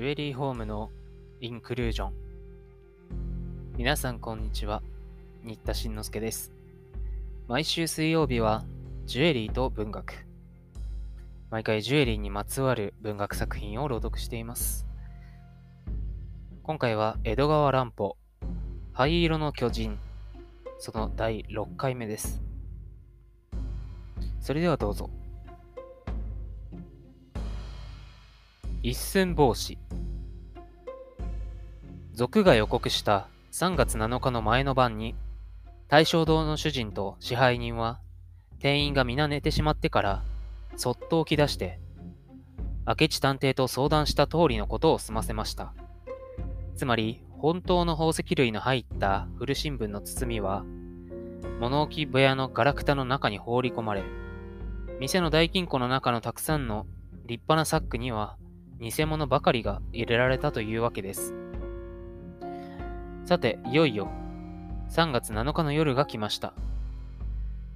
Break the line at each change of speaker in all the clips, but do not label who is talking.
ジュエリーホームのインクルージョン。皆さんこんにちは。新田慎之介です。毎週水曜日はジュエリーと文学。毎回ジュエリーにまつわる文学作品を朗読しています。今回は江戸川乱歩、灰色の巨人、その第6回目です。それではどうぞ。一寸法師。族が予告した3月7日の前の晩に大正堂の主人と支配人は店員が皆寝てしまってからそっと起き出して明智探偵と相談した通りのことを済ませました。つまり本当の宝石類の入った古新聞の包みは物置部屋のガラクタの中に放り込まれ店の大金庫の中のたくさんの立派なサックには偽物ばかりが入れられたというわけです。さて、いよいよ3月7日の夜が来ました。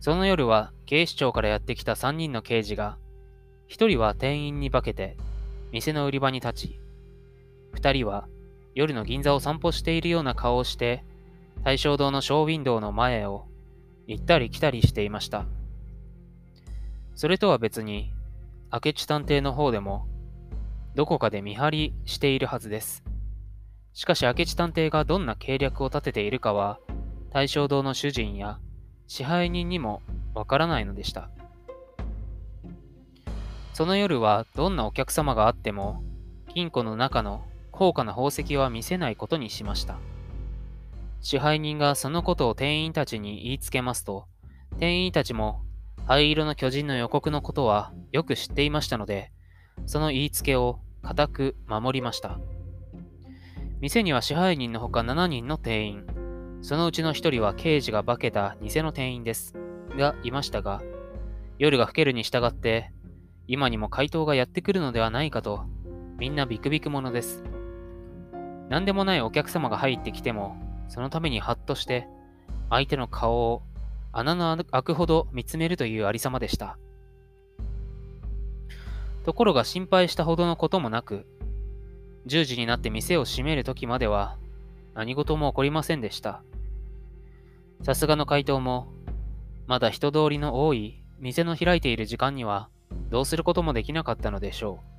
その夜は警視庁からやってきた3人の刑事が、1人は店員に化けて店の売り場に立ち、2人は夜の銀座を散歩しているような顔をして、大正堂のショーウィンドウの前を行ったり来たりしていました。それとは別に、明智探偵の方でもどこかで見張りしているはずです。しかし明智探偵がどんな計略を立てているかは、大正堂の主人や支配人にもわからないのでした。その夜はどんなお客様があっても、金庫の中の高価な宝石は見せないことにしました。支配人がそのことを店員たちに言いつけますと、店員たちも灰色の巨人の予告のことはよく知っていましたので、その言いつけを固く守りました。店には支配人のほか7人の店員、そのうちの1人は刑事が化けた偽の店員です。がいましたが、夜が更けるに従って、今にも怪盗がやってくるのではないかと、みんなビクビク者です。何でもないお客様が入ってきても、そのためにハッとして、相手の顔を穴の開くほど見つめるというありさまでした。ところが心配したほどのこともなく、10時になって店を閉める時までは何事も起こりませんでした。さすがの回答も、まだ人通りの多い店の開いている時間にはどうすることもできなかったのでしょう。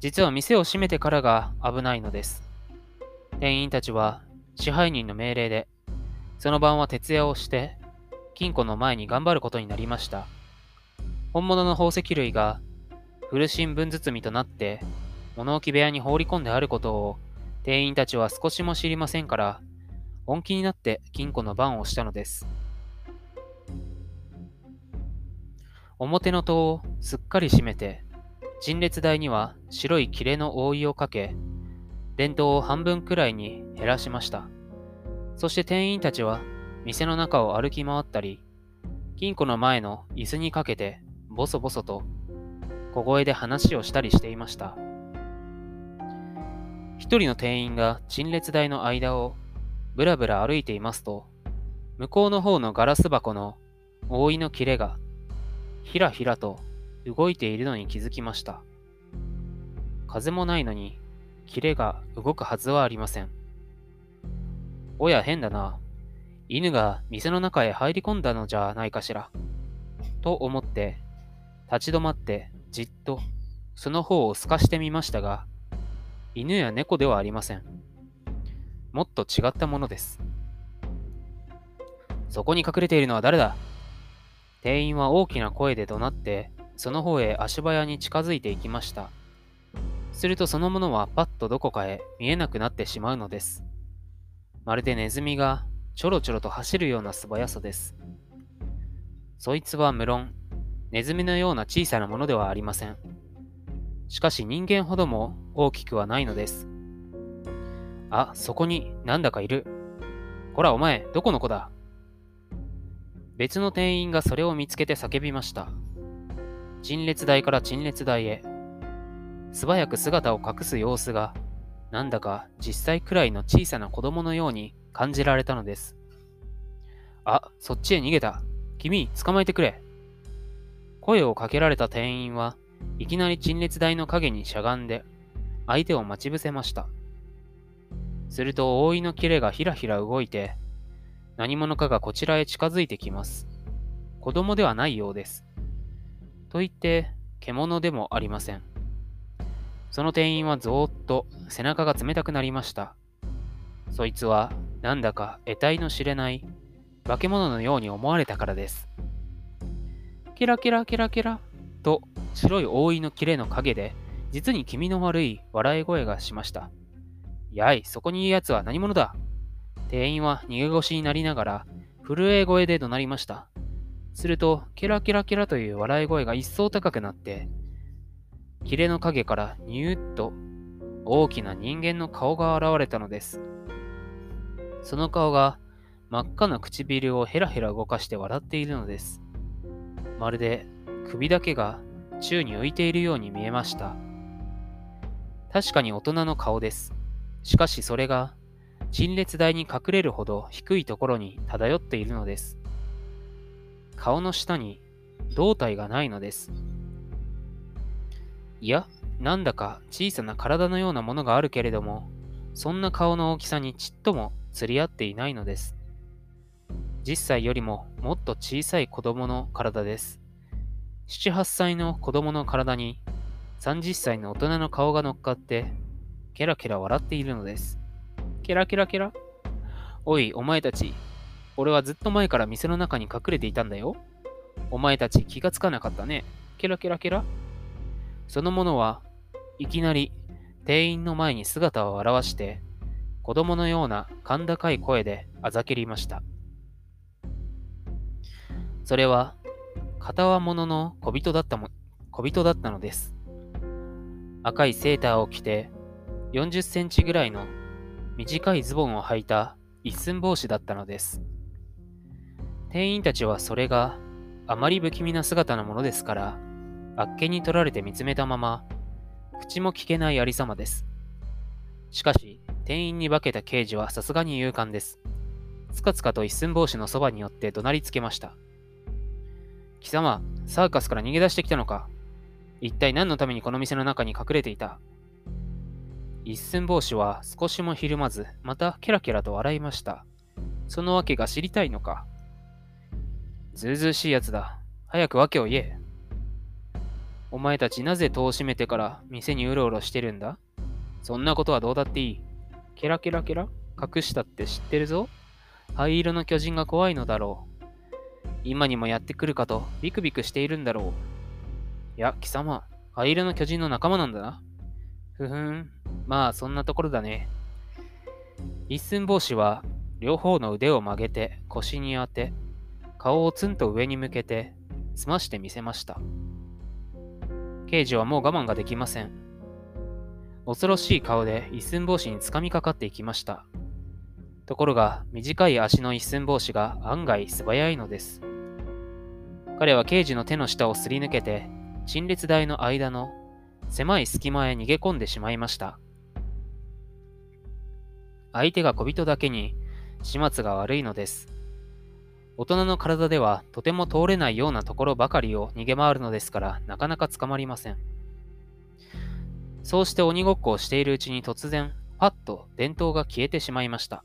実は店を閉めてからが危ないのです。店員たちは支配人の命令で、その晩は徹夜をして金庫の前に頑張ることになりました。本物の宝石類が古新聞包みとなって物置部屋に放り込んであることを店員たちは少しも知りませんから本気になって金庫の番をしたのです。表の戸をすっかり閉めて陳列台には白い切れの覆いをかけ電灯を半分くらいに減らしました。そして店員たちは店の中を歩き回ったり金庫の前の椅子にかけてボソボソと小声で話をしたりしていました。一人の店員が陳列台の間をぶらぶら歩いていますと、向こうの方のガラス箱の覆いの切れがひらひらと動いているのに気づきました。風もないのに切れが動くはずはありません。おや変だな。犬が店の中へ入り込んだのじゃないかしら。と思って立ち止まってじっとその方を透かしてみましたが、犬や猫ではありません。もっと違ったものです。そこに隠れているのは誰だ？店員は大きな声で怒鳴って、その方へ足早に近づいていきました。するとそのものはパッとどこかへ見えなくなってしまうのです。まるでネズミがちょろちょろと走るような素早さです。そいつは無論ネズミのような小さなものではありません。しかし人間ほども大きくはないのです。あ、そこになんだかいる。こらお前、どこの子だ？別の店員がそれを見つけて叫びました。陳列台から陳列台へ。素早く姿を隠す様子が、なんだか実際くらいの小さな子供のように感じられたのです。あ、そっちへ逃げた。君、捕まえてくれ。声をかけられた店員はいきなり陳列台の影にしゃがんで、相手を待ち伏せました。すると、覆いの切れがひらひら動いて、何者かがこちらへ近づいてきます。子供ではないようです。と言って、獣でもありません。その店員はぞーっと背中が冷たくなりました。そいつはなんだか得体の知れない化け物のように思われたからです。ケラケラケラケラと白い覆いの切れの影で実に気味の悪い笑い声がしました。やい、そこにいる奴は何者だ？店員は逃げ腰になりながら震え声で怒鳴りました。すると、ケラケラケラという笑い声が一層高くなって、切れの影からニューッと大きな人間の顔が現れたのです。その顔が真っ赤な唇をヘラヘラ動かして笑っているのです。まるで首だけが宙に浮いているように見えました。確かに大人の顔です。しかしそれが陳列台に隠れるほど低いところに漂っているのです。顔の下に胴体がないのです。いや、なんだか小さな体のようなものがあるけれども、そんな顔の大きさにちっとも釣り合っていないのです。10歳よりももっと小さい子供の体です。7、8歳の子供の体に30歳の大人の顔が乗っかって、ケラケラ笑っているのです。ケラケラケラ？おい、お前たち。俺はずっと前から店の中に隠れていたんだよ。お前たち気がつかなかったね。ケラケラケラ？その者はいきなり店員の前に姿を現して子供のような甲高い声であざけりました。それは片輪物の小人だったも小人だったのです。赤いセーターを着て40センチぐらいの短いズボンを履いた一寸法師だったのです。店員たちはそれがあまり不気味な姿のものですからあっけに取られて見つめたまま、口も聞けないありさまです。しかし、店員に化けた刑事はさすがに勇敢です。つかつかと一寸法師のそばに寄って怒鳴りつけました。貴様、サーカスから逃げ出してきたのか一体何のためにこの店の中に隠れていた？一寸法師は少しもひるまず、またケラケラと笑いました。そのわけが知りたいのか？ずうずうしいやつだ。早く訳を言え。お前たちなぜ戸を閉めてから店にうろうろしてるんだ？そんなことはどうだっていい。ケラケラケラ？隠したって知ってるぞ灰色の巨人が怖いのだろう。今にもやってくるかとビクビクしているんだろう。いや、貴様、灰色の巨人の仲間なんだな。ふふん、まあそんなところだね。一寸法師は両方の腕を曲げて腰に当て、顔をツンと上に向けて、澄ましてみせました。刑事はもう我慢ができません。恐ろしい顔で一寸法師につかみかかっていきました。ところが、短い足の一寸法師が案外素早いのです。彼は刑事の手の下をすり抜けて、陳列台の間の狭い隙間へ逃げ込んでしまいました。相手が小人だけに始末が悪いのです。大人の体ではとても通れないようなところばかりを逃げ回るのですからなかなか捕まりません。そうして鬼ごっこをしているうちに突然、パッと電灯が消えてしまいました。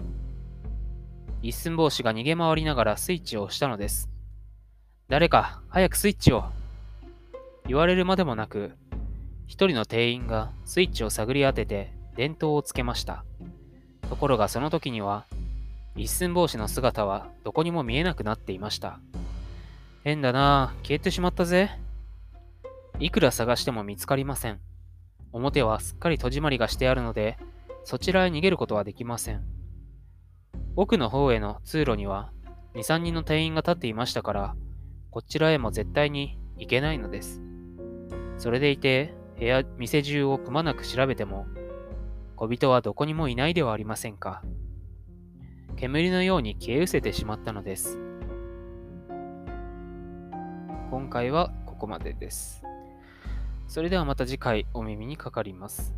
一寸法師が逃げ回りながらスイッチを押したのです。誰か、早くスイッチを言われるまでもなく、一人の店員がスイッチを探り当てて電灯をつけました。ところがその時には一寸法師の姿はどこにも見えなくなっていました。変だな消えてしまったぜ。いくら探しても見つかりません。表はすっかり戸締まりがしてあるので、そちらへ逃げることはできません。奥の方への通路には2、3人の店員が立っていましたから、こちらへも絶対に行けないのです。それでいて、部屋、店中をくまなく調べても、小人はどこにもいないではありませんか。煙のように消え失せてしまったのです。今回はここまでです。それではまた次回お耳にかかります。